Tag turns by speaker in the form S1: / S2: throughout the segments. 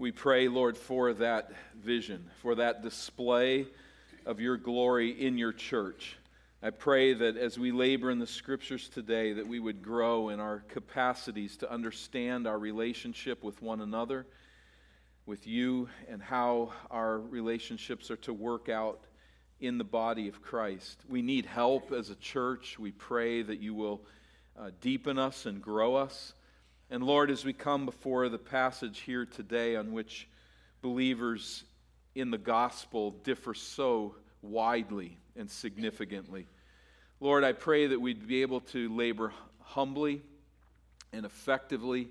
S1: We pray, Lord, for that vision, for that display of your glory in your church. I pray that as we labor in the scriptures today, that we would grow in our capacities to understand our relationship with one another, with you, and how our relationships are to work out in the body of Christ. We need help as a church. We pray that you will uh, deepen us and grow us. And Lord, as we come before the passage here today on which believers in the gospel differ so widely and significantly, Lord, I pray that we'd be able to labor humbly and effectively.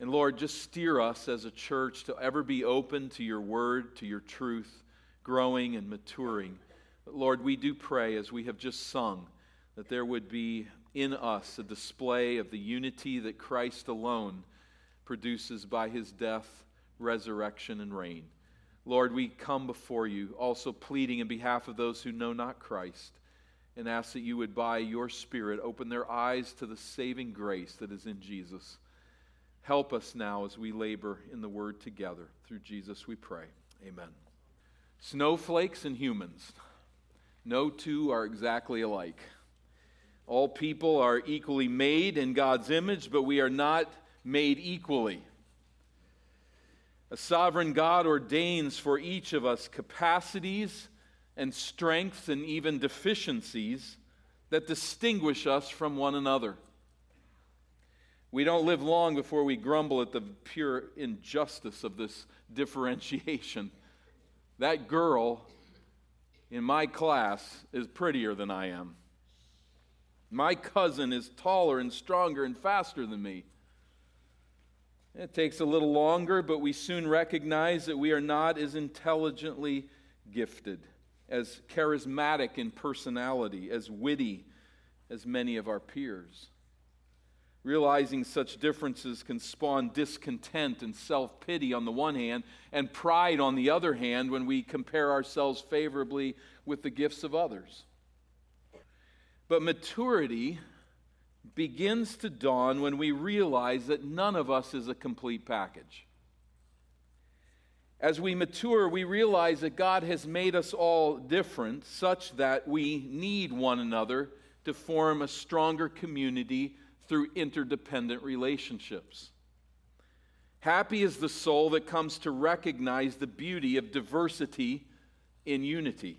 S1: And Lord, just steer us as a church to ever be open to your word, to your truth, growing and maturing. But Lord, we do pray as we have just sung that there would be in us a display of the unity that Christ alone produces by his death, resurrection, and reign. Lord, we come before you also pleading in behalf of those who know not Christ and ask that you would, by your Spirit, open their eyes to the saving grace that is in Jesus. Help us now as we labor in the word together. Through Jesus we pray. Amen. Snowflakes and humans. No two are exactly alike. All people are equally made in God's image, but we are not made equally. A sovereign God ordains for each of us capacities and strengths and even deficiencies that distinguish us from one another. We don't live long before we grumble at the pure injustice of this differentiation. That girl in my class is prettier than I am. My cousin is taller and stronger and faster than me. It takes a little longer, but we soon recognize that we are not as intelligently gifted, as charismatic in personality, as witty as many of our peers. Realizing such differences can spawn discontent and self pity on the one hand, and pride on the other hand when we compare ourselves favorably with the gifts of others. But maturity begins to dawn when we realize that none of us is a complete package. As we mature, we realize that God has made us all different, such that we need one another to form a stronger community through interdependent relationships. Happy is the soul that comes to recognize the beauty of diversity in unity.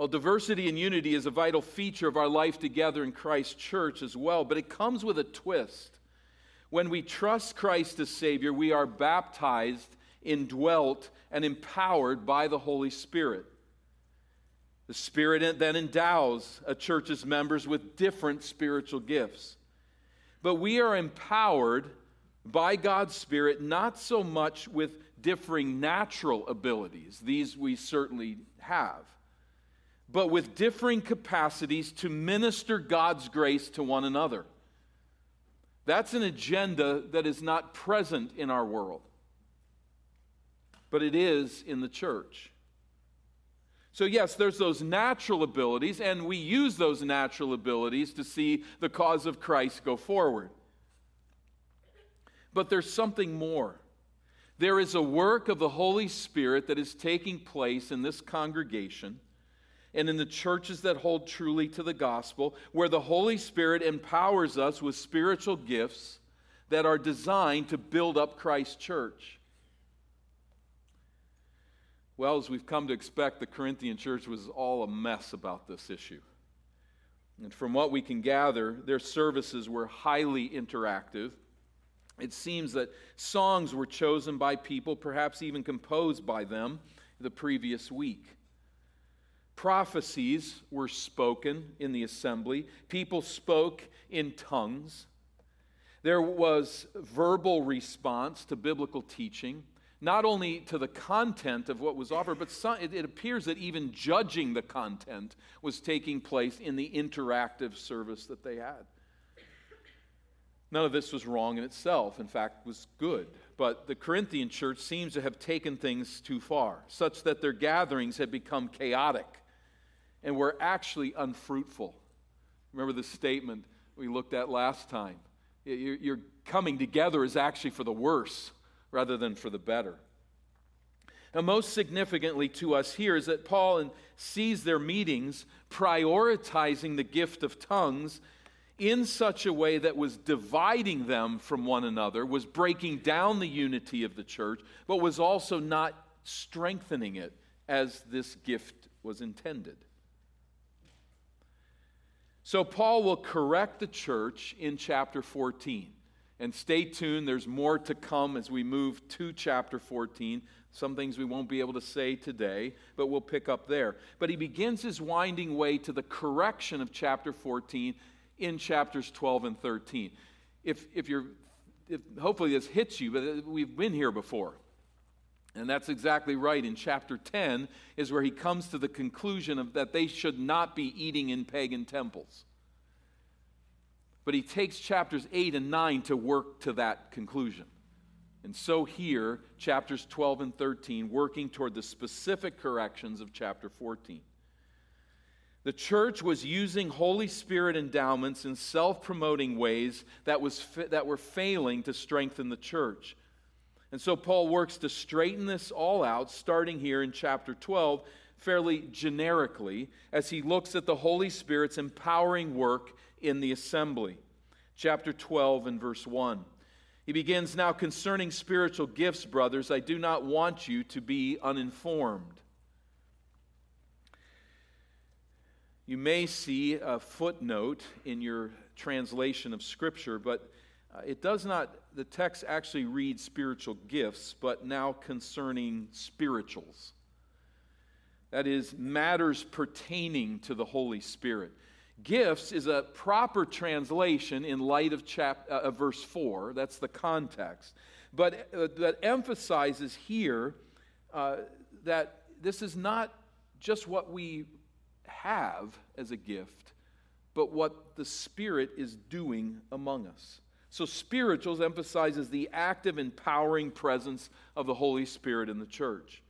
S1: Well, diversity and unity is a vital feature of our life together in Christ's church as well, but it comes with a twist. When we trust Christ as Savior, we are baptized, indwelt, and empowered by the Holy Spirit. The Spirit then endows a church's members with different spiritual gifts. But we are empowered by God's Spirit not so much with differing natural abilities, these we certainly have but with differing capacities to minister God's grace to one another. That's an agenda that is not present in our world, but it is in the church. So, yes, there's those natural abilities, and we use those natural abilities to see the cause of Christ go forward. But there's something more. There is a work of the Holy Spirit that is taking place in this congregation and in the churches that hold truly to the gospel, where the Holy Spirit empowers us with spiritual gifts that are designed to build up Christ's church. Well, as we've come to expect, the Corinthian church was all a mess about this issue. And from what we can gather, their services were highly interactive. It seems that songs were chosen by people, perhaps even composed by them, the previous week. Prophecies were spoken in the assembly. People spoke in tongues. There was verbal response to biblical teaching, not only to the content of what was offered, but some, it, it appears that even judging the content was taking place in the interactive service that they had. None of this was wrong in itself, in fact, was good. But the Corinthian church seems to have taken things too far, such that their gatherings had become chaotic and we're actually unfruitful. Remember the statement we looked at last time? Your coming together is actually for the worse rather than for the better. And most significantly to us here is that Paul sees their meetings prioritizing the gift of tongues in such a way that was dividing them from one another, was breaking down the unity of the church, but was also not strengthening it as this gift was intended. So, Paul will correct the church in chapter 14. And stay tuned, there's more to come as we move to chapter 14. Some things we won't be able to say today, but we'll pick up there. But he begins his winding way to the correction of chapter 14 in chapters 12 and 13. If, if you're, if, hopefully this hits you, but we've been here before. And that's exactly right. In chapter 10 is where he comes to the conclusion of that they should not be eating in pagan temples. But he takes chapters 8 and 9 to work to that conclusion. And so here, chapters 12 and 13, working toward the specific corrections of chapter 14. The church was using Holy Spirit endowments in self promoting ways that, was that were failing to strengthen the church. And so Paul works to straighten this all out, starting here in chapter 12, fairly generically, as he looks at the Holy Spirit's empowering work in the assembly. Chapter 12 and verse 1. He begins now concerning spiritual gifts, brothers, I do not want you to be uninformed. You may see a footnote in your translation of Scripture, but uh, it does not, the text actually reads spiritual gifts, but now concerning spirituals. That is, matters pertaining to the Holy Spirit. Gifts is a proper translation in light of chap, uh, verse 4. That's the context. But uh, that emphasizes here uh, that this is not just what we have as a gift, but what the Spirit is doing among us. So, spirituals emphasizes the active, empowering presence of the Holy Spirit in the church.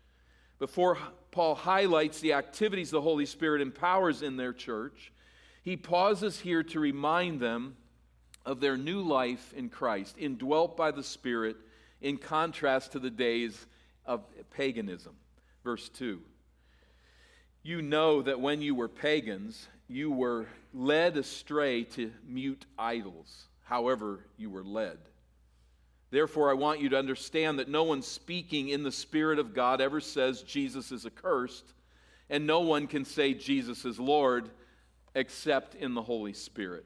S1: Before Paul highlights the activities the Holy Spirit empowers in their church, he pauses here to remind them of their new life in Christ, indwelt by the Spirit, in contrast to the days of paganism. Verse 2 You know that when you were pagans, you were led astray to mute idols however you were led. Therefore, I want you to understand that no one speaking in the Spirit of God ever says Jesus is accursed, and no one can say Jesus is Lord except in the Holy Spirit.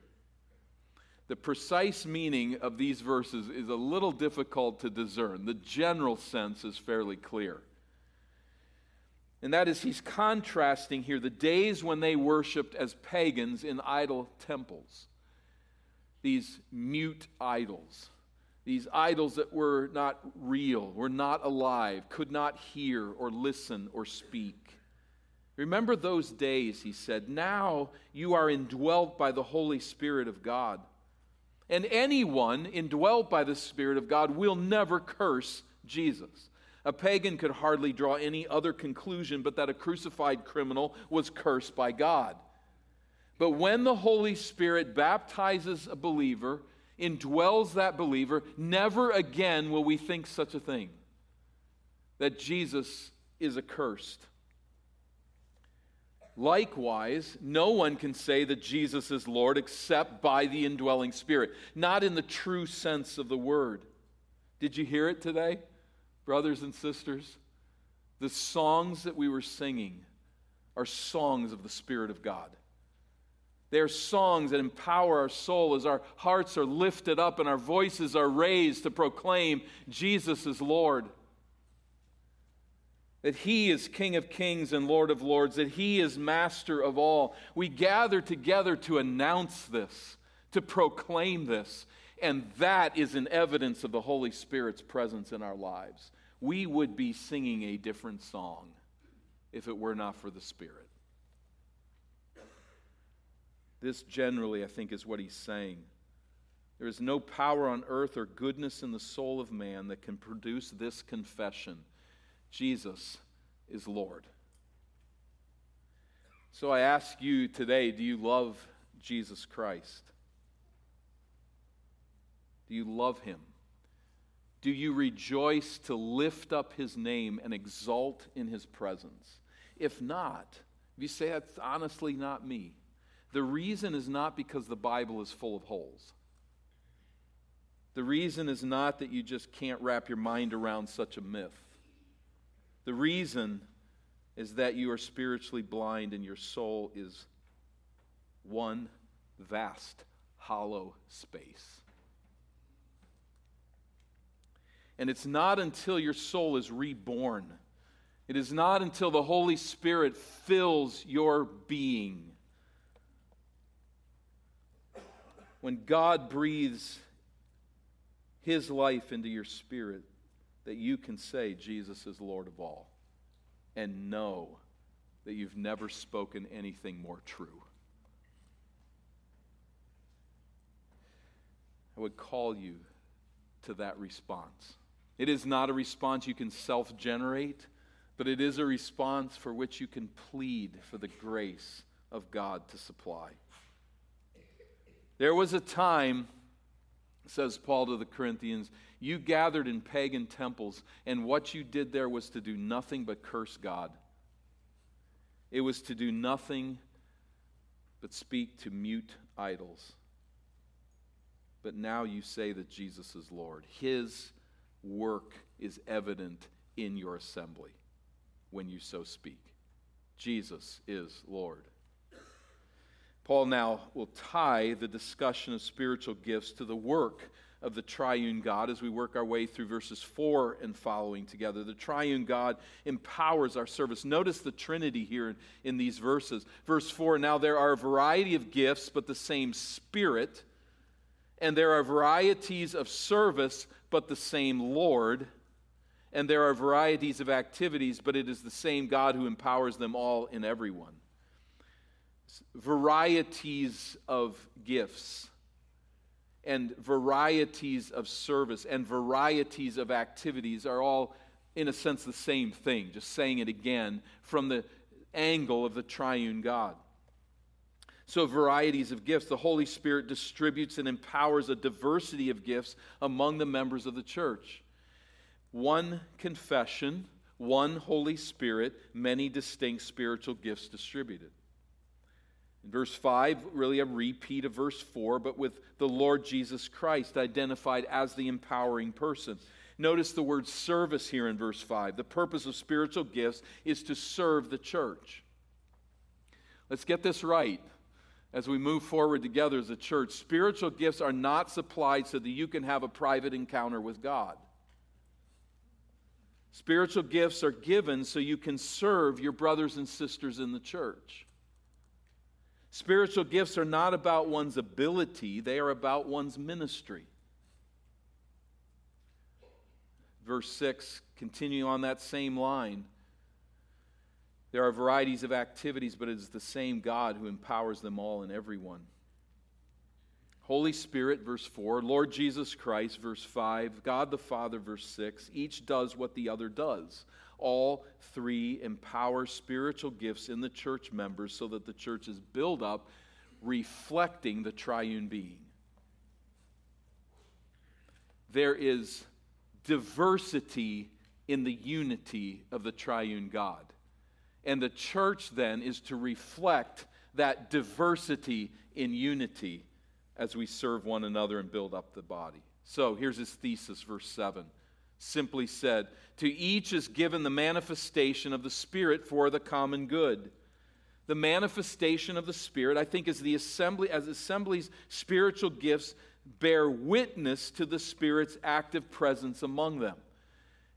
S1: The precise meaning of these verses is a little difficult to discern. The general sense is fairly clear. And that is, he's contrasting here the days when they worshiped as pagans in idol temples these mute idols, these idols that were not real, were not alive, could not hear or listen or speak. Remember those days, he said. Now you are indwelt by the Holy Spirit of God. And anyone indwelt by the Spirit of God will never curse Jesus. A pagan could hardly draw any other conclusion but that a crucified criminal was cursed by God. But when the Holy Spirit baptizes a believer, indwells that believer, never again will we think such a thing that Jesus is accursed. Likewise, no one can say that Jesus is Lord except by the indwelling Spirit, not in the true sense of the word. Did you hear it today, brothers and sisters? The songs that we were singing are songs of the Spirit of God. They're songs that empower our soul as our hearts are lifted up and our voices are raised to proclaim Jesus is Lord. That He is King of kings and Lord of lords, that He is Master of all. We gather together to announce this, to proclaim this, and that is an evidence of the Holy Spirit's presence in our lives. We would be singing a different song if it were not for the Spirit. This generally, I think, is what he's saying. There is no power on earth or goodness in the soul of man that can produce this confession Jesus is Lord. So I ask you today do you love Jesus Christ? Do you love him? Do you rejoice to lift up his name and exult in his presence? If not, if you say that's honestly not me, the reason is not because the Bible is full of holes. The reason is not that you just can't wrap your mind around such a myth. The reason is that you are spiritually blind and your soul is one vast, hollow space. And it's not until your soul is reborn, it is not until the Holy Spirit fills your being. When God breathes His life into your spirit, that you can say, Jesus is Lord of all, and know that you've never spoken anything more true. I would call you to that response. It is not a response you can self generate, but it is a response for which you can plead for the grace of God to supply. There was a time, says Paul to the Corinthians, you gathered in pagan temples, and what you did there was to do nothing but curse God. It was to do nothing but speak to mute idols. But now you say that Jesus is Lord. His work is evident in your assembly when you so speak. Jesus is Lord. Paul now will tie the discussion of spiritual gifts to the work of the triune God as we work our way through verses 4 and following together. The triune God empowers our service. Notice the Trinity here in these verses. Verse 4 Now there are a variety of gifts, but the same Spirit, and there are varieties of service, but the same Lord. And there are varieties of activities, but it is the same God who empowers them all in everyone. Varieties of gifts, and varieties of service, and varieties of activities are all, in a sense, the same thing. Just saying it again from the angle of the triune God. So, varieties of gifts. The Holy Spirit distributes and empowers a diversity of gifts among the members of the church. One confession, one Holy Spirit, many distinct spiritual gifts distributed. In verse 5, really a repeat of verse 4, but with the Lord Jesus Christ identified as the empowering person. Notice the word service here in verse 5. The purpose of spiritual gifts is to serve the church. Let's get this right as we move forward together as a church. Spiritual gifts are not supplied so that you can have a private encounter with God. Spiritual gifts are given so you can serve your brothers and sisters in the church. Spiritual gifts are not about one's ability, they are about one's ministry. Verse 6, continuing on that same line. There are varieties of activities, but it is the same God who empowers them all and everyone. Holy Spirit, verse 4, Lord Jesus Christ, verse 5, God the Father, verse 6, each does what the other does. All three empower spiritual gifts in the church members so that the church is built up, reflecting the triune being. There is diversity in the unity of the triune God. And the church then is to reflect that diversity in unity as we serve one another and build up the body. So here's his thesis, verse 7. Simply said, To each is given the manifestation of the Spirit for the common good. The manifestation of the Spirit, I think, is the assembly, as assemblies, spiritual gifts bear witness to the Spirit's active presence among them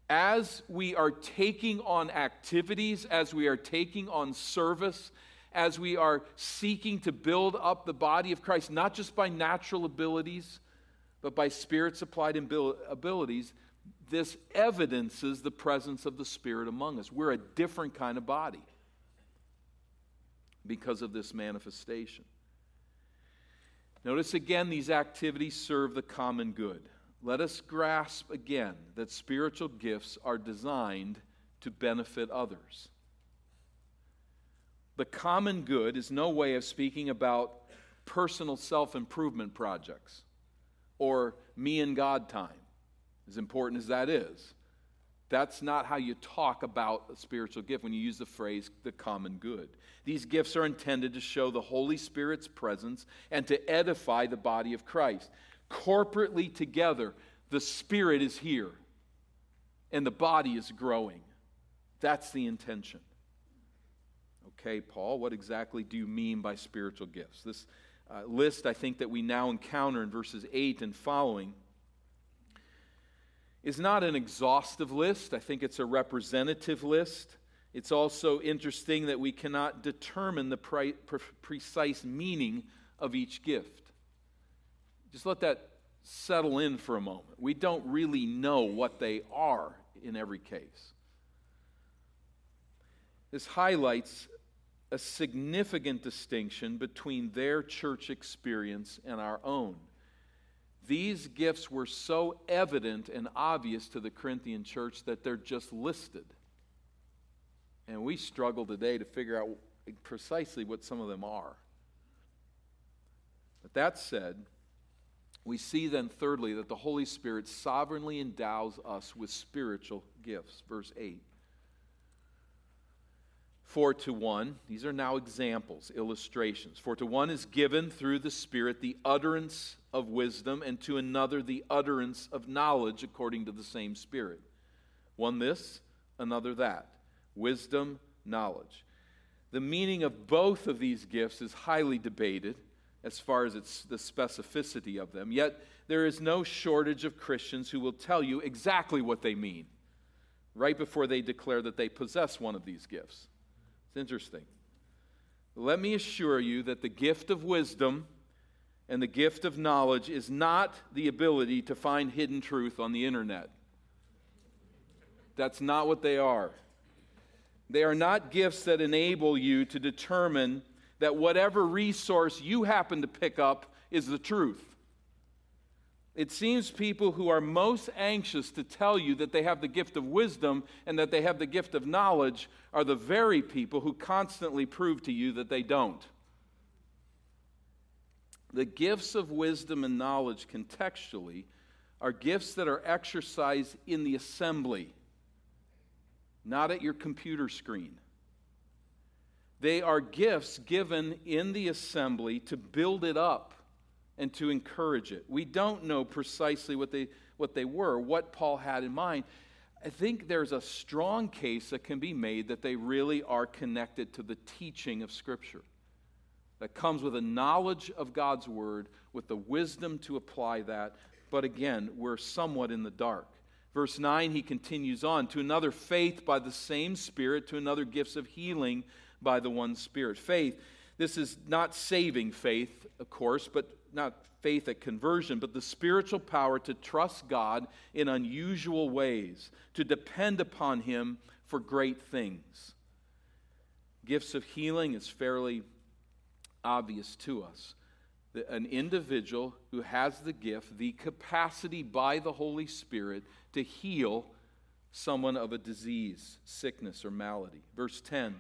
S1: as we are taking on activities, as we are taking on service, as we are seeking to build up the body of Christ, not just by natural abilities, but by spirit supplied abilities, this evidences the presence of the Spirit among us. We're a different kind of body because of this manifestation. Notice again, these activities serve the common good let us grasp again that spiritual gifts are designed to benefit others. The common good is no way of speaking about personal self improvement projects or me and God time. As important as that is. That's not how you talk about a spiritual gift when you use the phrase the common good. These gifts are intended to show the Holy Spirit's presence and to edify the body of Christ. Corporately together, the Spirit is here and the body is growing. That's the intention. Okay, Paul, what exactly do you mean by spiritual gifts? This uh, list, I think, that we now encounter in verses 8 and following is not an exhaustive list. I think it's a representative list. It's also interesting that we cannot determine the pre- pre- precise meaning of each gift. Just let that settle in for a moment. We don't really know what they are in every case. This highlights a significant distinction between their church experience and our own. These gifts were so evident and obvious to the Corinthian church that they're just listed. And we struggle today to figure out precisely what some of them are. But that said, we see then, thirdly, that the Holy Spirit sovereignly endows us with spiritual gifts. Verse 8. For to one, these are now examples, illustrations. For to one is given through the Spirit the utterance of wisdom, and to another the utterance of knowledge according to the same Spirit. One this, another that. Wisdom, knowledge. The meaning of both of these gifts is highly debated as far as it's the specificity of them. Yet there is no shortage of Christians who will tell you exactly what they mean right before they declare that they possess one of these gifts. It's interesting. Let me assure you that the gift of wisdom and the gift of knowledge is not the ability to find hidden truth on the internet. That's not what they are. They are not gifts that enable you to determine that whatever resource you happen to pick up is the truth. It seems people who are most anxious to tell you that they have the gift of wisdom and that they have the gift of knowledge are the very people who constantly prove to you that they don't. The gifts of wisdom and knowledge contextually are gifts that are exercised in the assembly, not at your computer screen. They are gifts given in the assembly to build it up and to encourage it. We don't know precisely what they, what they were, what Paul had in mind. I think there's a strong case that can be made that they really are connected to the teaching of Scripture. That comes with a knowledge of God's Word, with the wisdom to apply that. But again, we're somewhat in the dark. Verse 9, he continues on to another faith by the same Spirit, to another gifts of healing by the one Spirit. Faith, this is not saving faith, of course, but not faith at conversion, but the spiritual power to trust God in unusual ways, to depend upon Him for great things. Gifts of healing is fairly obvious to us. An individual who has the gift, the capacity by the Holy Spirit to heal someone of a disease, sickness, or malady. Verse 10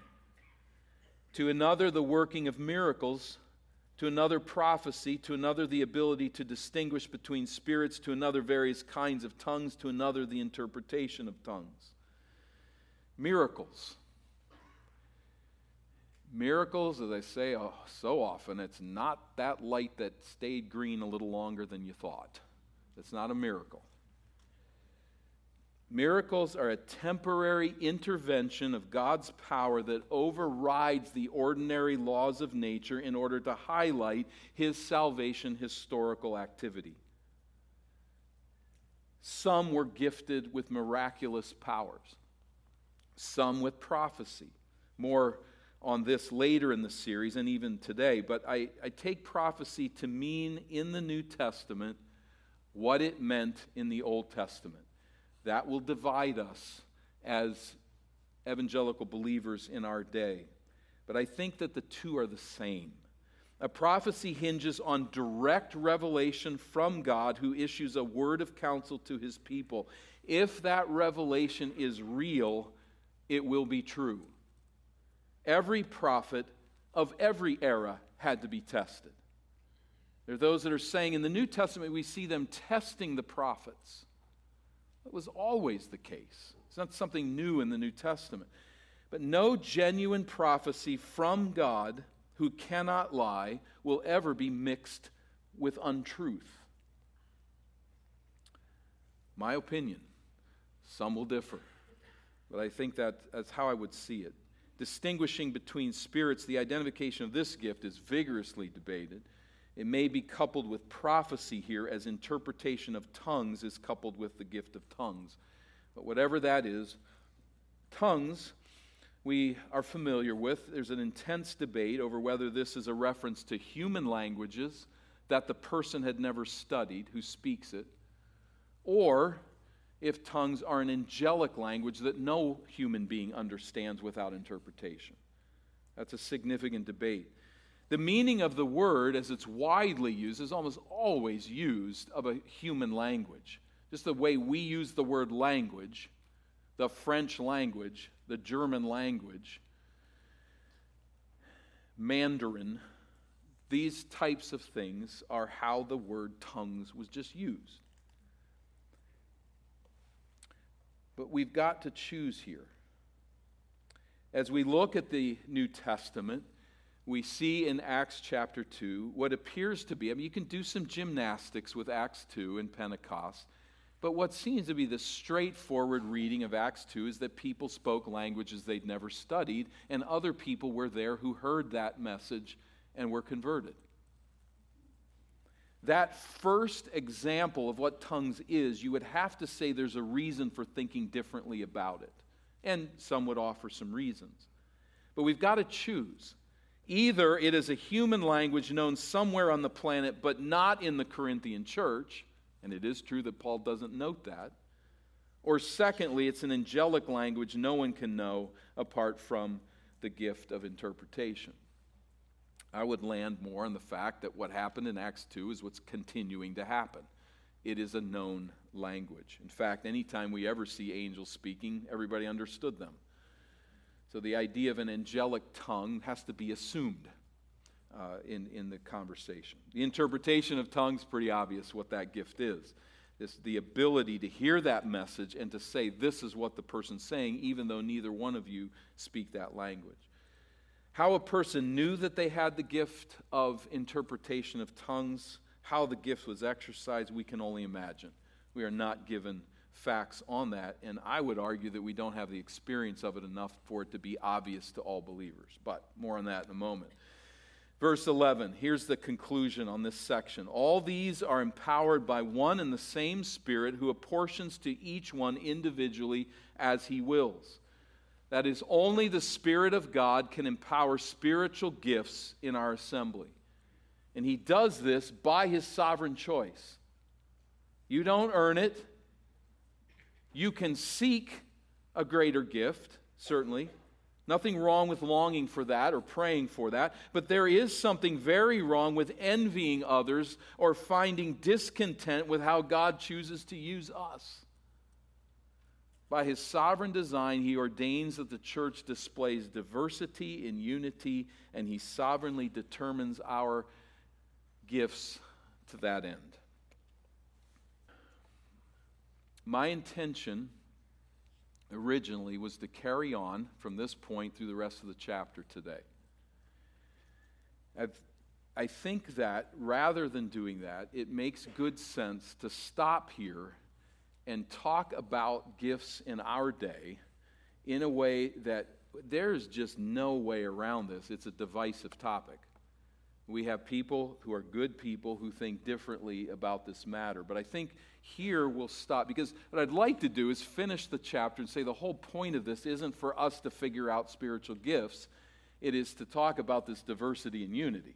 S1: To another, the working of miracles to another prophecy, to another the ability to distinguish between spirits, to another various kinds of tongues, to another the interpretation of tongues. Miracles. Miracles, as I say oh, so often, it's not that light that stayed green a little longer than you thought. It's not a miracle. Miracles are a temporary intervention of God's power that overrides the ordinary laws of nature in order to highlight his salvation historical activity. Some were gifted with miraculous powers, some with prophecy. More on this later in the series and even today, but I, I take prophecy to mean in the New Testament what it meant in the Old Testament. That will divide us as evangelical believers in our day. But I think that the two are the same. A prophecy hinges on direct revelation from God, who issues a word of counsel to his people. If that revelation is real, it will be true. Every prophet of every era had to be tested. There are those that are saying in the New Testament, we see them testing the prophets. That was always the case. It's not something new in the New Testament. But no genuine prophecy from God who cannot lie will ever be mixed with untruth. My opinion. Some will differ. But I think that that's how I would see it. Distinguishing between spirits, the identification of this gift is vigorously debated. It may be coupled with prophecy here, as interpretation of tongues is coupled with the gift of tongues. But whatever that is, tongues we are familiar with. There's an intense debate over whether this is a reference to human languages that the person had never studied who speaks it, or if tongues are an angelic language that no human being understands without interpretation. That's a significant debate. The meaning of the word, as it's widely used, is almost always used of a human language. Just the way we use the word language, the French language, the German language, Mandarin, these types of things are how the word tongues was just used. But we've got to choose here. As we look at the New Testament, we see in Acts chapter 2 what appears to be, I mean, you can do some gymnastics with Acts 2 and Pentecost, but what seems to be the straightforward reading of Acts 2 is that people spoke languages they'd never studied, and other people were there who heard that message and were converted. That first example of what tongues is, you would have to say there's a reason for thinking differently about it. And some would offer some reasons. But we've got to choose. Either it is a human language known somewhere on the planet, but not in the Corinthian church, and it is true that Paul doesn't note that. Or secondly, it's an angelic language no one can know apart from the gift of interpretation. I would land more on the fact that what happened in Acts 2 is what's continuing to happen. It is a known language. In fact, anytime we ever see angels speaking, everybody understood them. So the idea of an angelic tongue has to be assumed uh, in, in the conversation. The interpretation of tongues, pretty obvious what that gift is. It's the ability to hear that message and to say, this is what the person's saying, even though neither one of you speak that language. How a person knew that they had the gift of interpretation of tongues, how the gift was exercised, we can only imagine. We are not given facts on that, and I would argue that we don't have the experience of it enough for it to be obvious to all believers. But more on that in a moment. Verse 11, here's the conclusion on this section. All these are empowered by one and the same Spirit who apportions to each one individually as he wills. That is, only the Spirit of God can empower spiritual gifts in our assembly. And He does this by His sovereign choice. You don't earn it. You can seek a greater gift, certainly. Nothing wrong with longing for that or praying for that, but there is something very wrong with envying others or finding discontent with how God chooses to use us. By his sovereign design, he ordains that the church displays diversity in unity, and he sovereignly determines our gifts to that end. My intention originally was to carry on from this point through the rest of the chapter today. I've, I think that rather than doing that, it makes good sense to stop here and talk about gifts in our day in a way that there's just no way around this. It's a divisive topic. We have people who are good people who think differently about this matter. But I think here we'll stop because what I'd like to do is finish the chapter and say the whole point of this isn't for us to figure out spiritual gifts, it is to talk about this diversity and unity.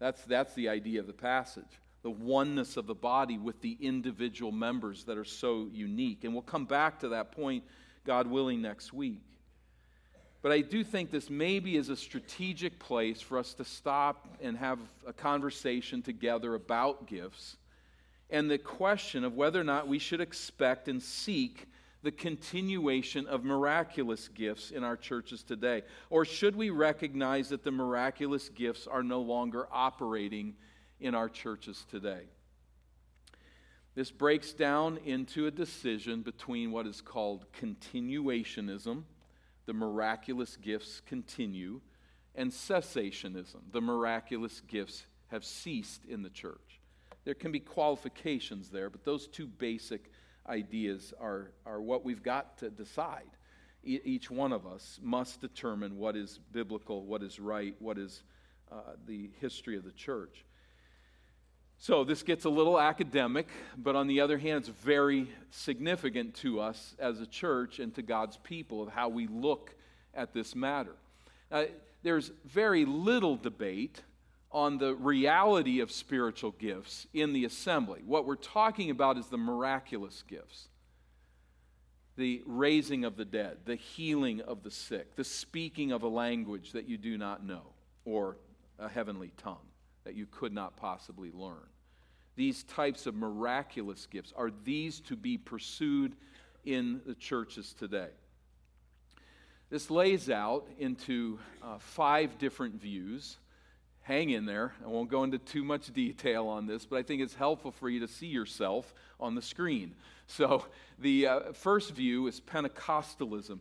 S1: That's, that's the idea of the passage the oneness of the body with the individual members that are so unique. And we'll come back to that point, God willing, next week. But I do think this maybe is a strategic place for us to stop and have a conversation together about gifts and the question of whether or not we should expect and seek the continuation of miraculous gifts in our churches today. Or should we recognize that the miraculous gifts are no longer operating in our churches today. This breaks down into a decision between what is called continuationism, the miraculous gifts continue, and cessationism, the miraculous gifts have ceased in the church. There can be qualifications there, but those two basic ideas are, are what we've got to decide. E- each one of us must determine what is biblical, what is right, what is uh, the history of the church. So, this gets a little academic, but on the other hand, it's very significant to us as a church and to God's people of how we look at this matter. Uh, there's very little debate on the reality of spiritual gifts in the assembly. What we're talking about is the miraculous gifts the raising of the dead, the healing of the sick, the speaking of a language that you do not know, or a heavenly tongue that you could not possibly learn. These types of miraculous gifts are these to be pursued in the churches today. This lays out into uh, five different views. Hang in there. I won't go into too much detail on this, but I think it's helpful for you to see yourself on the screen. So, the uh, first view is Pentecostalism.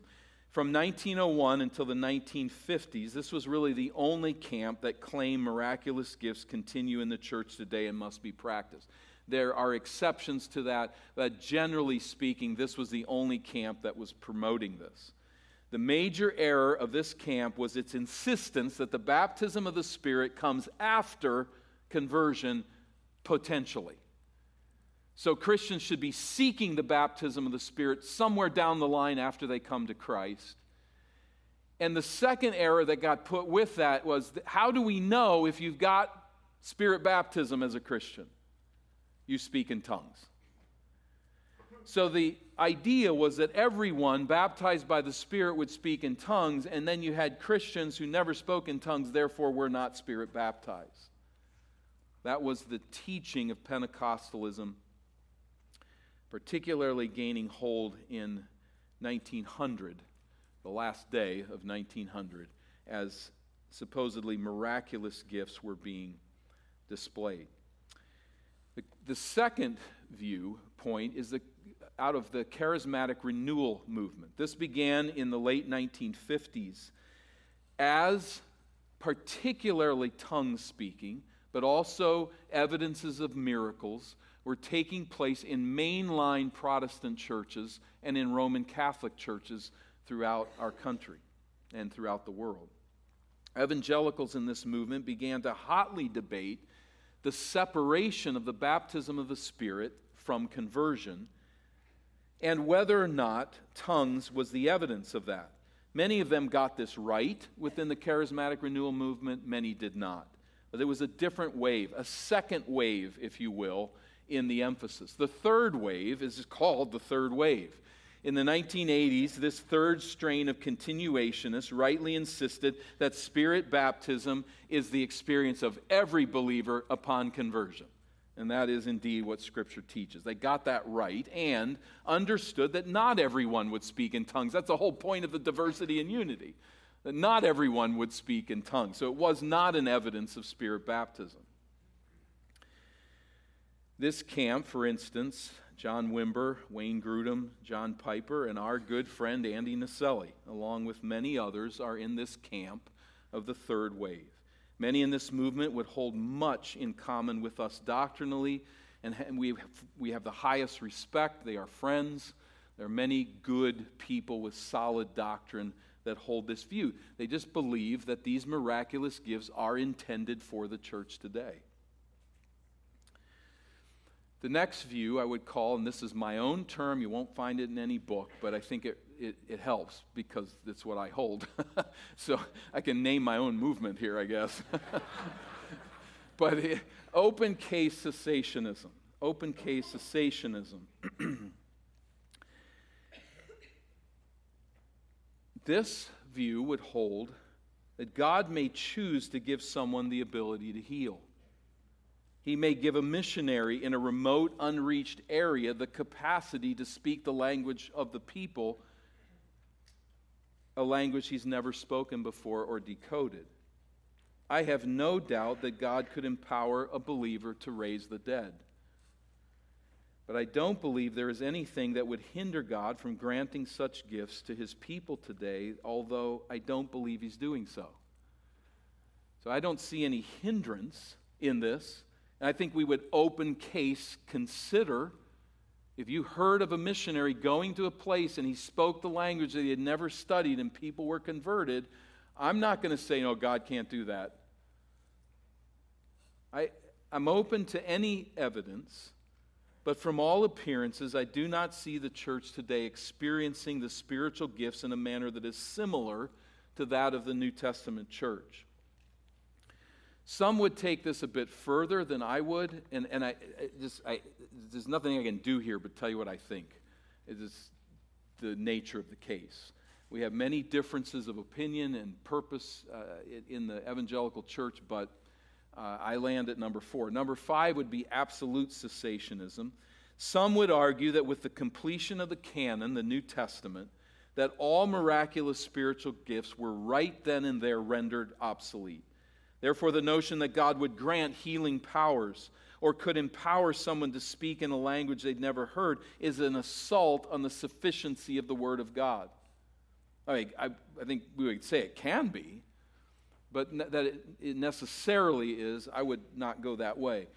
S1: From 1901 until the 1950s, this was really the only camp that claimed miraculous gifts continue in the church today and must be practiced. There are exceptions to that, but generally speaking, this was the only camp that was promoting this. The major error of this camp was its insistence that the baptism of the Spirit comes after conversion, potentially. So Christians should be seeking the baptism of the Spirit somewhere down the line after they come to Christ. And the second error that got put with that was how do we know if you've got Spirit baptism as a Christian? You speak in tongues. So the idea was that everyone baptized by the Spirit would speak in tongues, and then you had Christians who never spoke in tongues, therefore were not Spirit baptized. That was the teaching of Pentecostalism particularly gaining hold in 1900, the last day of 1900, as supposedly miraculous gifts were being displayed. The, the second view point is the, out of the charismatic renewal movement. This began in the late 1950s as particularly tongue speaking, but also evidences of miracles were taking place in mainline Protestant churches and in Roman Catholic churches throughout our country and throughout the world. Evangelicals in this movement began to hotly debate the separation of the baptism of the Spirit from conversion and whether or not tongues was the evidence of that. Many of them got this right within the charismatic renewal movement, many did not. But there was a different wave, a second wave, if you will, in the emphasis. The third wave is called the third wave. In the 1980s, this third strain of continuationists rightly insisted that spirit baptism is the experience of every believer upon conversion. And that is indeed what Scripture teaches. They got that right and understood that not everyone would speak in tongues. That's the whole point of the diversity and unity, that not everyone would speak in tongues. So it was not an evidence of spirit baptism. This camp, for instance, John Wimber, Wayne Grudem, John Piper, and our good friend Andy Naselli, along with many others, are in this camp of the third wave. Many in this movement would hold much in common with us doctrinally, and we, we have the highest respect. They are friends. There are many good people with solid doctrine that hold this view. They just believe that these miraculous gifts are intended for the church today. The next view I would call, and this is my own term, you won't find it in any book, but I think it, it, it helps because it's what I hold. so I can name my own movement here, I guess. but it, open case cessationism. Open case cessationism. this view would hold that God may choose to give someone the ability to heal. He may give a missionary in a remote, unreached area the capacity to speak the language of the people, a language he's never spoken before or decoded. I have no doubt that God could empower a believer to raise the dead. But I don't believe there is anything that would hinder God from granting such gifts to his people today, although I don't believe he's doing so. So I don't see any hindrance in this. And I think we would open case consider if you heard of a missionary going to a place and he spoke the language that he had never studied and people were converted, I'm not going to say, no, God can't do that. I, I'm open to any evidence, but from all appearances, I do not see the church today experiencing the spiritual gifts in a manner that is similar to that of the New Testament church. Some would take this a bit further than I would, and, and I, just, I, there's nothing I can do here but tell you what I think. It is the nature of the case. We have many differences of opinion and purpose uh, in the evangelical church, but uh, I land at number four. Number five would be absolute cessationism. Some would argue that with the completion of the canon, the New Testament, that all miraculous spiritual gifts were right then and there rendered obsolete. Therefore, the notion that God would grant healing powers or could empower someone to speak in a language they'd never heard is an assault on the sufficiency of the Word of God. I, mean, I, I think we would say it can be, but that it, it necessarily is, I would not go that way.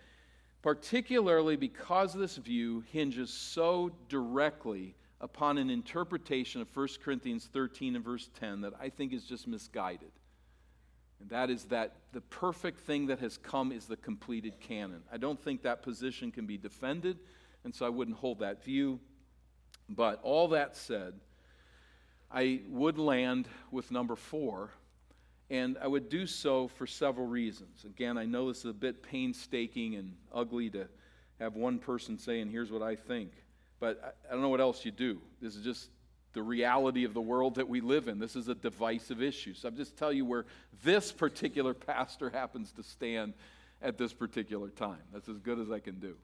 S1: Particularly because this view hinges so directly upon an interpretation of 1 Corinthians 13 and verse 10 that I think is just misguided. And that is that the perfect thing that has come is the completed canon. I don't think that position can be defended, and so I wouldn't hold that view. But all that said, I would land with number four, and I would do so for several reasons. Again, I know this is a bit painstaking and ugly to have one person saying, Here's what I think. But I don't know what else you do. This is just the reality of the world that we live in. This is a divisive issue. So I'm just tell you where this particular pastor happens to stand at this particular time. That's as good as I can do.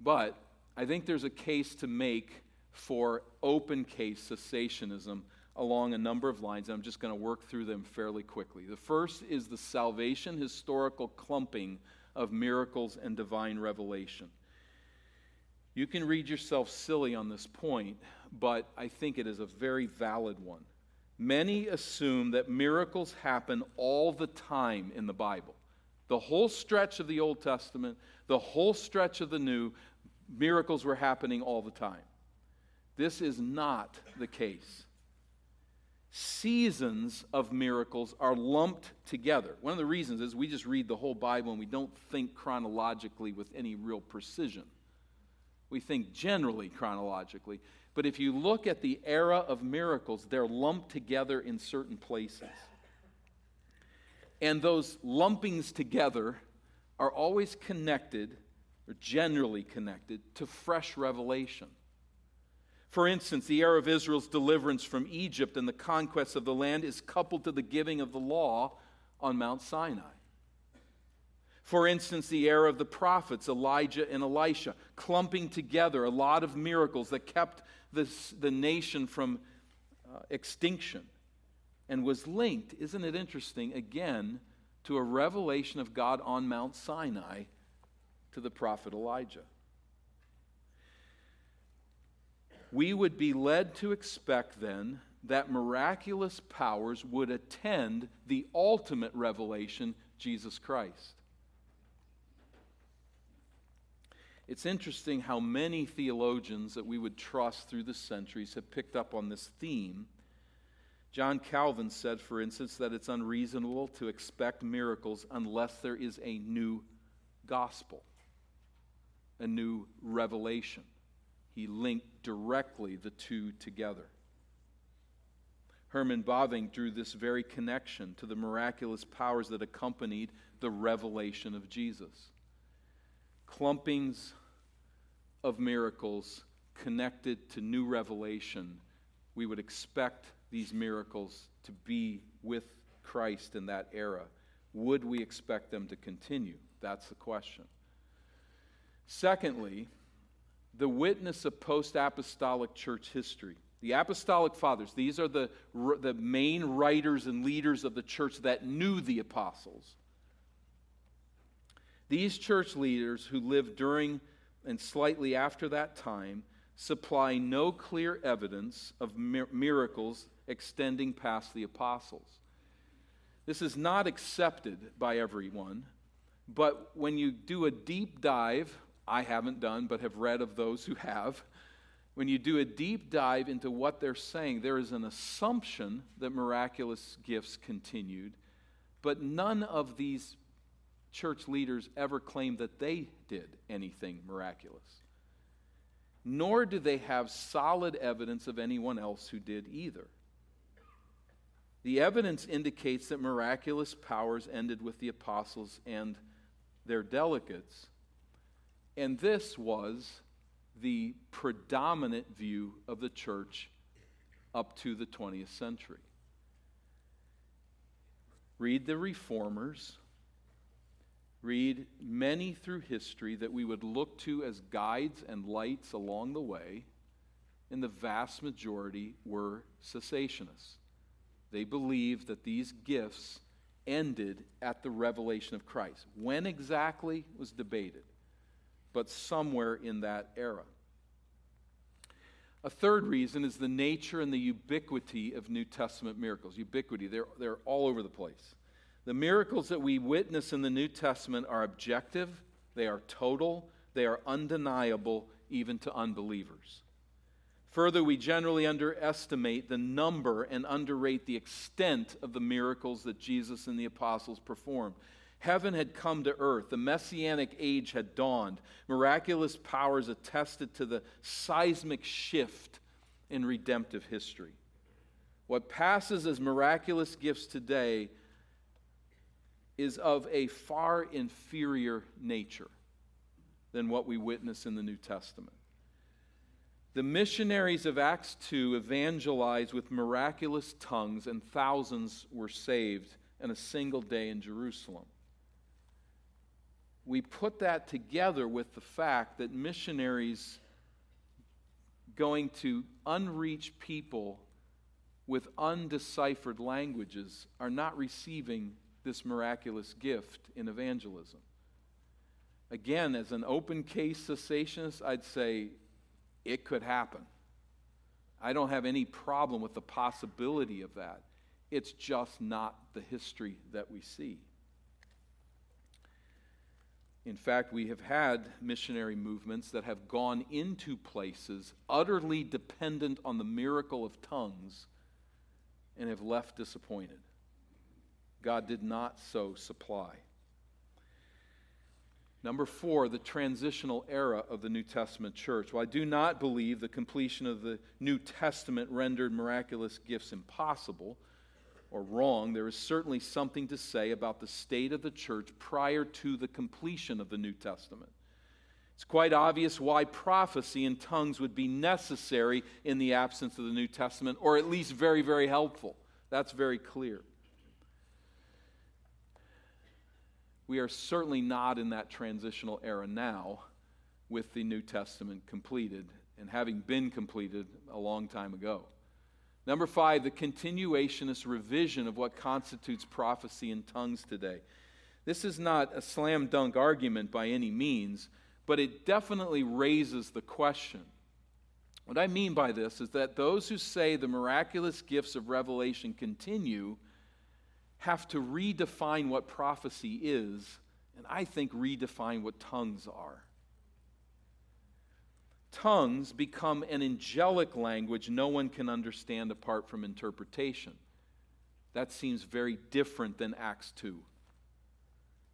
S1: But I think there's a case to make for open case cessationism along a number of lines. I'm just going to work through them fairly quickly. The first is the salvation historical clumping of miracles and divine revelation. You can read yourself silly on this point, but I think it is a very valid one. Many assume that miracles happen all the time in the Bible. The whole stretch of the Old Testament, the whole stretch of the New, miracles were happening all the time. This is not the case. Seasons of miracles are lumped together. One of the reasons is we just read the whole Bible and we don't think chronologically with any real precision. We think generally chronologically. But if you look at the era of miracles, they're lumped together in certain places. And those lumpings together are always connected, or generally connected, to fresh revelation. For instance, the era of Israel's deliverance from Egypt and the conquest of the land is coupled to the giving of the law on Mount Sinai. For instance, the era of the prophets, Elijah and Elisha, clumping together a lot of miracles that kept this, the nation from uh, extinction and was linked, isn't it interesting, again, to a revelation of God on Mount Sinai to the prophet Elijah. We would be led to expect then that miraculous powers would attend the ultimate revelation, Jesus Christ. It's interesting how many theologians that we would trust through the centuries have picked up on this theme. John Calvin said, for instance, that it's unreasonable to expect miracles unless there is a new gospel, a new revelation. He linked directly the two together. Herman Bavinck drew this very connection to the miraculous powers that accompanied the revelation of Jesus clumpings of miracles connected to new revelation, we would expect these miracles to be with Christ in that era. Would we expect them to continue? That's the question. Secondly, the witness of post apostolic church history. The apostolic fathers, these are the, the main writers and leaders of the church that knew the apostles. These church leaders who lived during and slightly after that time supply no clear evidence of miracles extending past the apostles. This is not accepted by everyone, but when you do a deep dive, I haven't done, but have read of those who have, when you do a deep dive into what they're saying, there is an assumption that miraculous gifts continued, but none of these church leaders ever claimed that they did anything miraculous. Nor do they have solid evidence of anyone else who did either. The evidence indicates that miraculous powers ended with the apostles and their delegates. And this was the predominant view of the church up to the 20th century. Read the reformers, read many through history that we would look to as guides and lights along the way, and the vast majority were cessationists. They believed that these gifts ended at the revelation of Christ. When exactly was debated, but somewhere in that era. A third reason is the nature and the ubiquity of New Testament miracles. Ubiquity, they're, they're all over the place. The miracles that we witness in the New Testament are objective, they are total, they are undeniable, even to unbelievers. Further, we generally underestimate the number and underrate the extent of the miracles that Jesus and the apostles performed. Heaven had come to earth, the messianic age had dawned. Miraculous powers attested to the seismic shift in redemptive history. What passes as miraculous gifts today is of a far inferior nature than what we witness in the New Testament. The missionaries of Acts 2 evangelized with miraculous tongues, and thousands were saved in a single day in Jerusalem. We put that together with the fact that missionaries going to unreached people with undeciphered languages are not receiving this miraculous gift in evangelism. Again, as an open case cessationist, I'd say it could happen. I don't have any problem with the possibility of that. It's just not the history that we see. In fact, we have had missionary movements that have gone into places utterly dependent on the miracle of tongues and have left disappointed. God did not so supply. Number four, the transitional era of the New Testament church. Well, I do not believe the completion of the New Testament rendered miraculous gifts impossible or wrong. There is certainly something to say about the state of the church prior to the completion of the New Testament. It's quite obvious why prophecy in tongues would be necessary in the absence of the New Testament, or at least very, very helpful. That's very clear. We are certainly not in that transitional era now with the New Testament completed and having been completed a long time ago. Number five, the continuationist revision of what constitutes prophecy in tongues today. This is not a slam dunk argument by any means, but it definitely raises the question. What I mean by this is that those who say the miraculous gifts of revelation continue have to redefine what prophecy is, and I think redefine what tongues are. Tongues become an angelic language no one can understand apart from interpretation. That seems very different than Acts 2.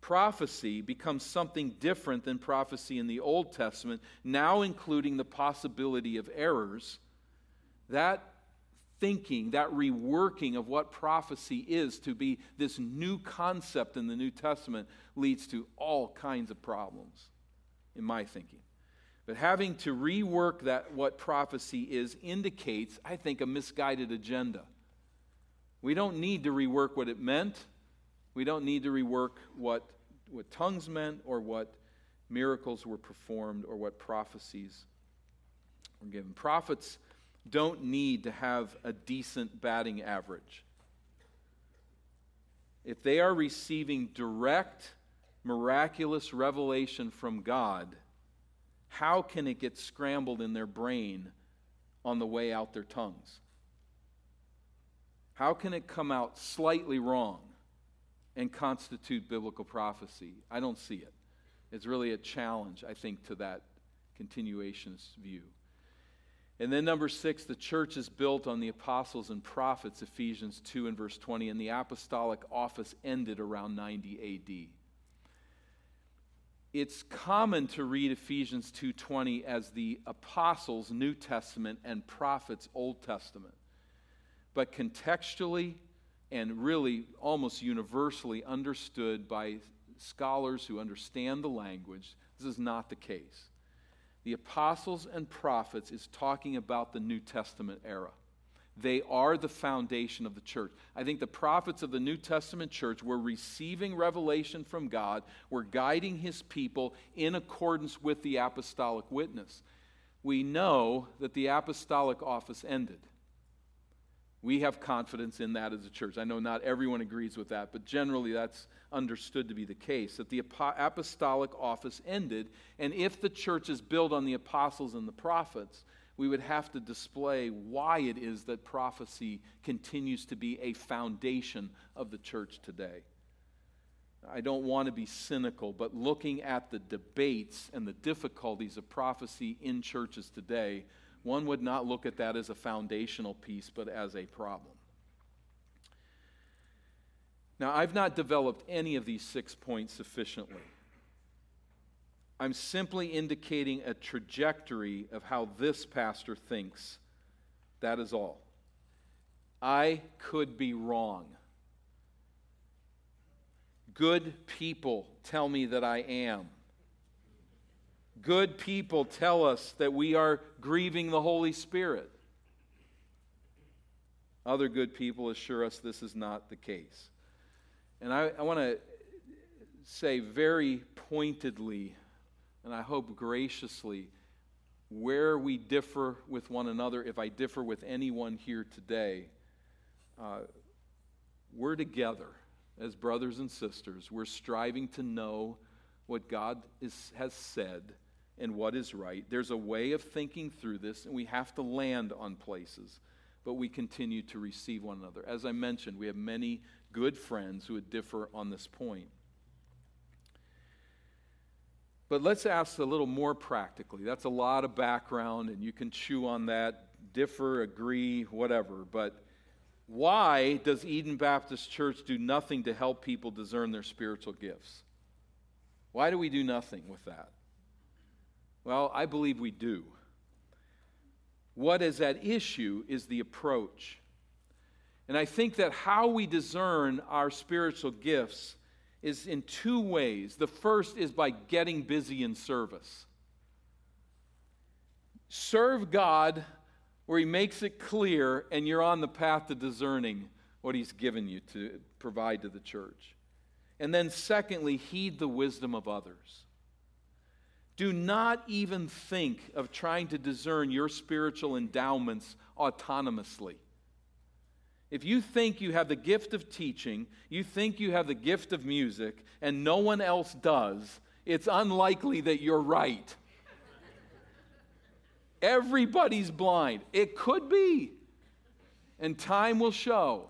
S1: Prophecy becomes something different than prophecy in the Old Testament, now including the possibility of errors. That thinking, that reworking of what prophecy is to be this new concept in the New Testament leads to all kinds of problems, in my thinking. But having to rework that what prophecy is indicates, I think, a misguided agenda. We don't need to rework what it meant. We don't need to rework what, what tongues meant or what miracles were performed or what prophecies were given. Prophets don't need to have a decent batting average. If they are receiving direct, miraculous revelation from God, how can it get scrambled in their brain on the way out their tongues? How can it come out slightly wrong and constitute biblical prophecy? I don't see it. It's really a challenge, I think, to that continuationist view. And then, number six, the church is built on the apostles and prophets, Ephesians 2 and verse 20, and the apostolic office ended around 90 AD. It's common to read Ephesians 2:20 as the apostles New Testament and prophets Old Testament. But contextually and really almost universally understood by scholars who understand the language, this is not the case the apostles and prophets is talking about the New Testament era. They are the foundation of the church. I think the prophets of the New Testament church were receiving revelation from God, were guiding his people in accordance with the apostolic witness. We know that the apostolic office ended. We have confidence in that as a church. I know not everyone agrees with that, but generally that's understood to be the case that the apostolic office ended. And if the church is built on the apostles and the prophets, we would have to display why it is that prophecy continues to be a foundation of the church today. I don't want to be cynical, but looking at the debates and the difficulties of prophecy in churches today, one would not look at that as a foundational piece, but as a problem. Now, I've not developed any of these six points sufficiently. I'm simply indicating a trajectory of how this pastor thinks. That is all. I could be wrong. Good people tell me that I am. Good people tell us that we are grieving the Holy Spirit. Other good people assure us this is not the case. And I, I want to say very pointedly, and I hope graciously, where we differ with one another, if I differ with anyone here today, uh, we're together as brothers and sisters. We're striving to know what God is, has said and what is right. There's a way of thinking through this, and we have to land on places, but we continue to receive one another. As I mentioned, we have many good friends who would differ on this point. But let's ask a little more practically. That's a lot of background, and you can chew on that, differ, agree, whatever. But why does Eden Baptist Church do nothing to help people discern their spiritual gifts? Why do we do nothing with that? Well, I believe we do. What is at issue is the approach. And I think that how we discern our spiritual gifts is in two ways. The first is by getting busy in service. Serve God where He makes it clear, and you're on the path to discerning what He's given you to provide to the church. And then, secondly, heed the wisdom of others. Do not even think of trying to discern your spiritual endowments autonomously. If you think you have the gift of teaching, you think you have the gift of music, and no one else does, it's unlikely that you're right. Everybody's blind. It could be, and time will show,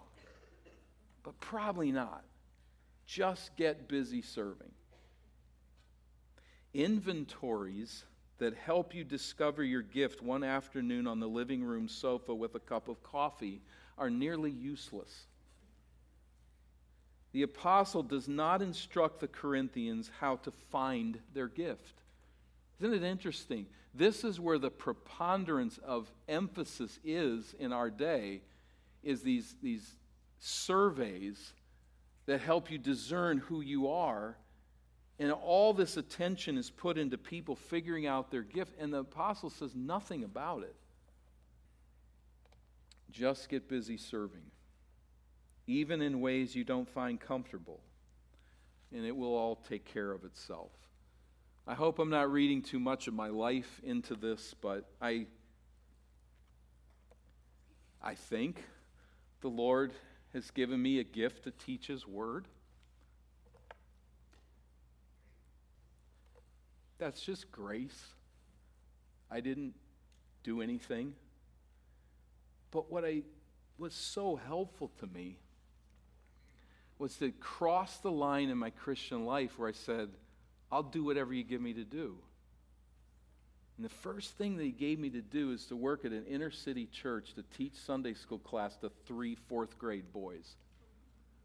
S1: but probably not. Just get busy serving. Inventories that help you discover your gift one afternoon on the living room sofa with a cup of coffee are nearly useless. The apostle does not instruct the Corinthians how to find their gift. Isn't it interesting? This is where the preponderance of emphasis is in our day is these, these surveys that help you discern who you are and all this attention is put into people figuring out their gift, and the apostle says nothing about it. Just get busy serving, even in ways you don't find comfortable, and it will all take care of itself. I hope I'm not reading too much of my life into this, but I, I think the Lord has given me a gift to teach His Word. That's just grace. I didn't do anything. But what I was so helpful to me was to cross the line in my Christian life where I said, I'll do whatever you give me to do. And the first thing that he gave me to do is to work at an inner city church to teach Sunday school class to three fourth grade boys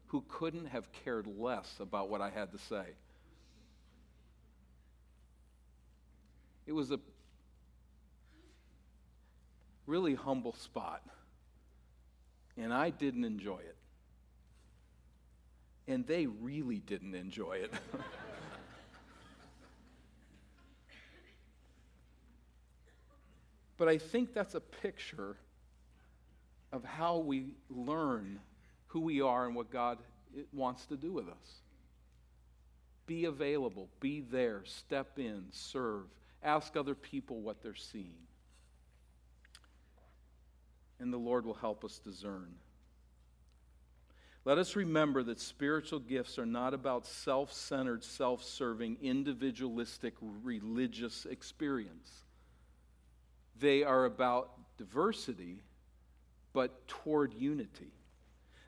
S1: who couldn't have cared less about what I had to say. It was a really humble spot. And I didn't enjoy it. And they really didn't enjoy it. but I think that's a picture of how we learn who we are and what God wants to do with us. Be available, be there, step in, serve, ask other people what they're seeing and the Lord will help us discern. Let us remember that spiritual gifts are not about self centered, self serving, individualistic religious experience. They are about diversity, but toward unity.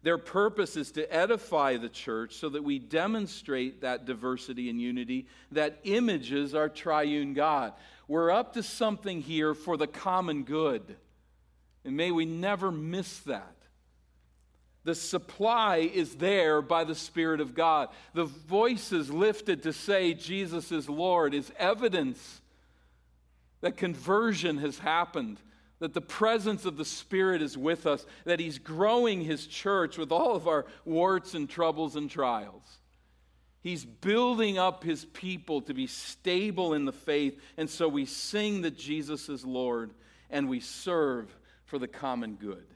S1: Their purpose is to edify the church so that we demonstrate that diversity and unity that images our triune God. We're up to something here for the common good. And may we never miss that. The supply is there by the Spirit of God. The voices lifted to say Jesus is Lord is evidence that conversion has happened, that the presence of the Spirit is with us, that He's growing His church with all of our warts and troubles and trials. He's building up His people to be stable in the faith, and so we sing that Jesus is Lord and we serve for the common good,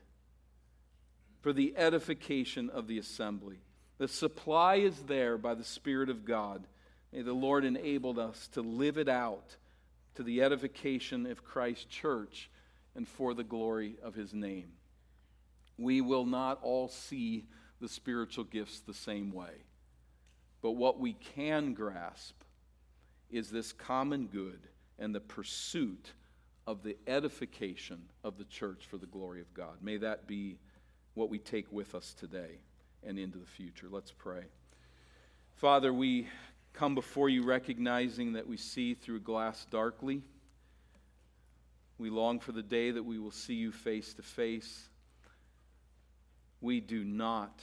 S1: for the edification of the assembly. The supply is there by the Spirit of God. May the Lord enable us to live it out to the edification of Christ's church and for the glory of his name. We will not all see the spiritual gifts the same way, but what we can grasp is this common good and the pursuit of the edification of the church for the glory of God. May that be what we take with us today and into the future. Let's pray. Father, we come before you recognizing that we see through glass darkly. We long for the day that we will see you face to face. We do not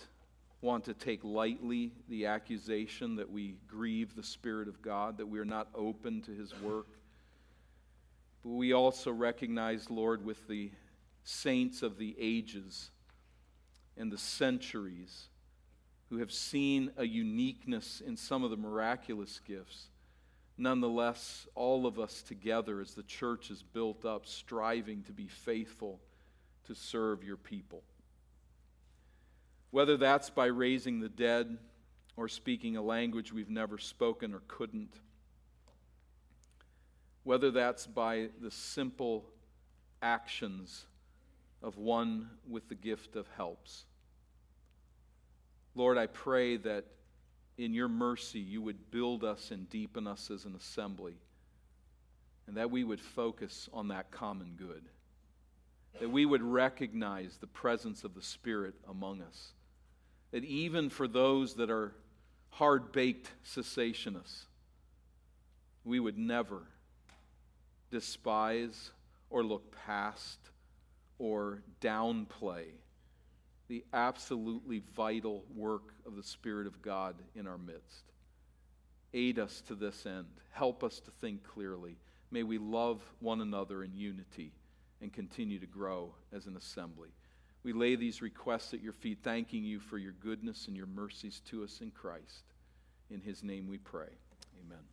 S1: want to take lightly the accusation that we grieve the Spirit of God, that we are not open to his work. But we also recognize, Lord, with the saints of the ages and the centuries who have seen a uniqueness in some of the miraculous gifts. Nonetheless, all of us together as the church is built up, striving to be faithful to serve your people. Whether that's by raising the dead or speaking a language we've never spoken or couldn't whether that's by the simple actions of one with the gift of helps. Lord, I pray that in your mercy you would build us and deepen us as an assembly, and that we would focus on that common good, that we would recognize the presence of the Spirit among us, that even for those that are hard baked cessationists, we would never despise or look past or downplay the absolutely vital work of the Spirit of God in our midst. Aid us to this end. Help us to think clearly. May we love one another in unity and continue to grow as an assembly. We lay these requests at your feet, thanking you for your goodness and your mercies to us in Christ. In his name we pray. Amen.